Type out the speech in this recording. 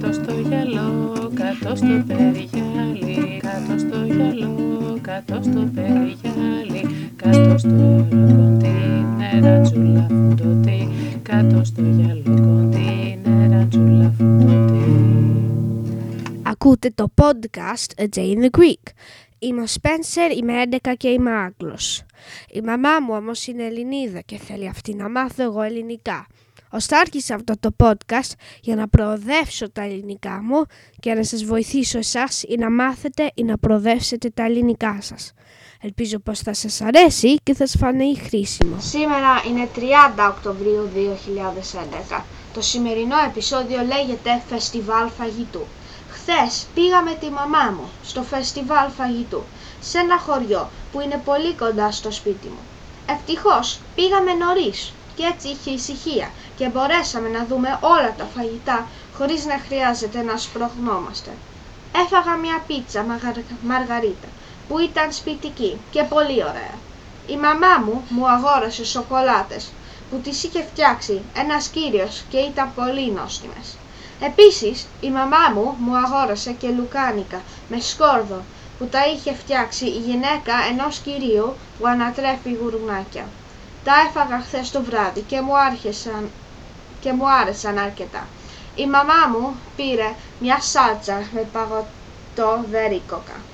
Κάτω στο γυαλό, κάτω στο περιγυάλι Κάτω στο γυαλό, κάτω στο περιγυάλι Κάτω στο γυαλό κοντίνερα τσουλα φουντωτή Κάτω στο γυαλό κοντίνερα τσουλα φουντωτή Ακούτε το podcast A Day in the Greek. Είμαι ο Σπένσερ, είμαι 11 και είμαι Άγγλος. Η μαμά μου όμως είναι Ελληνίδα και θέλει αυτή να μάθω εγώ ελληνικά. Ωστά άρχισα αυτό το podcast για να προοδεύσω τα ελληνικά μου και να σας βοηθήσω εσάς ή να μάθετε ή να προοδεύσετε τα ελληνικά σας. Ελπίζω πως θα σας αρέσει και θα σας φανεί χρήσιμο. Σήμερα είναι 30 Οκτωβρίου 2011. Το σημερινό επεισόδιο λέγεται Φεστιβάλ Φαγητού. Χθες πήγα με τη μαμά μου στο φεστιβάλ φαγητού σε ένα χωριό που είναι πολύ κοντά στο σπίτι μου. Ευτυχώς πήγαμε νωρίς και έτσι είχε ησυχία και μπορέσαμε να δούμε όλα τα φαγητά χωρίς να χρειάζεται να σπρώχνόμαστε. Έφαγα μια πίτσα μαγαρ- μαργαρίτα που ήταν σπιτική και πολύ ωραία. Η μαμά μου μου αγόρασε σοκολάτες που τις είχε φτιάξει ένας κύριος και ήταν πολύ νόστιμες. Επίσης, η μαμά μου μου αγόρασε και λουκάνικα με σκόρδο που τα είχε φτιάξει η γυναίκα ενός κυρίου που ανατρέφει γουρνάκια. Τα έφαγα χθες το βράδυ και μου, άρχισαν, και μου άρεσαν αρκετά. Η μαμά μου πήρε μια σάλτσα με παγωτό βερίκοκα.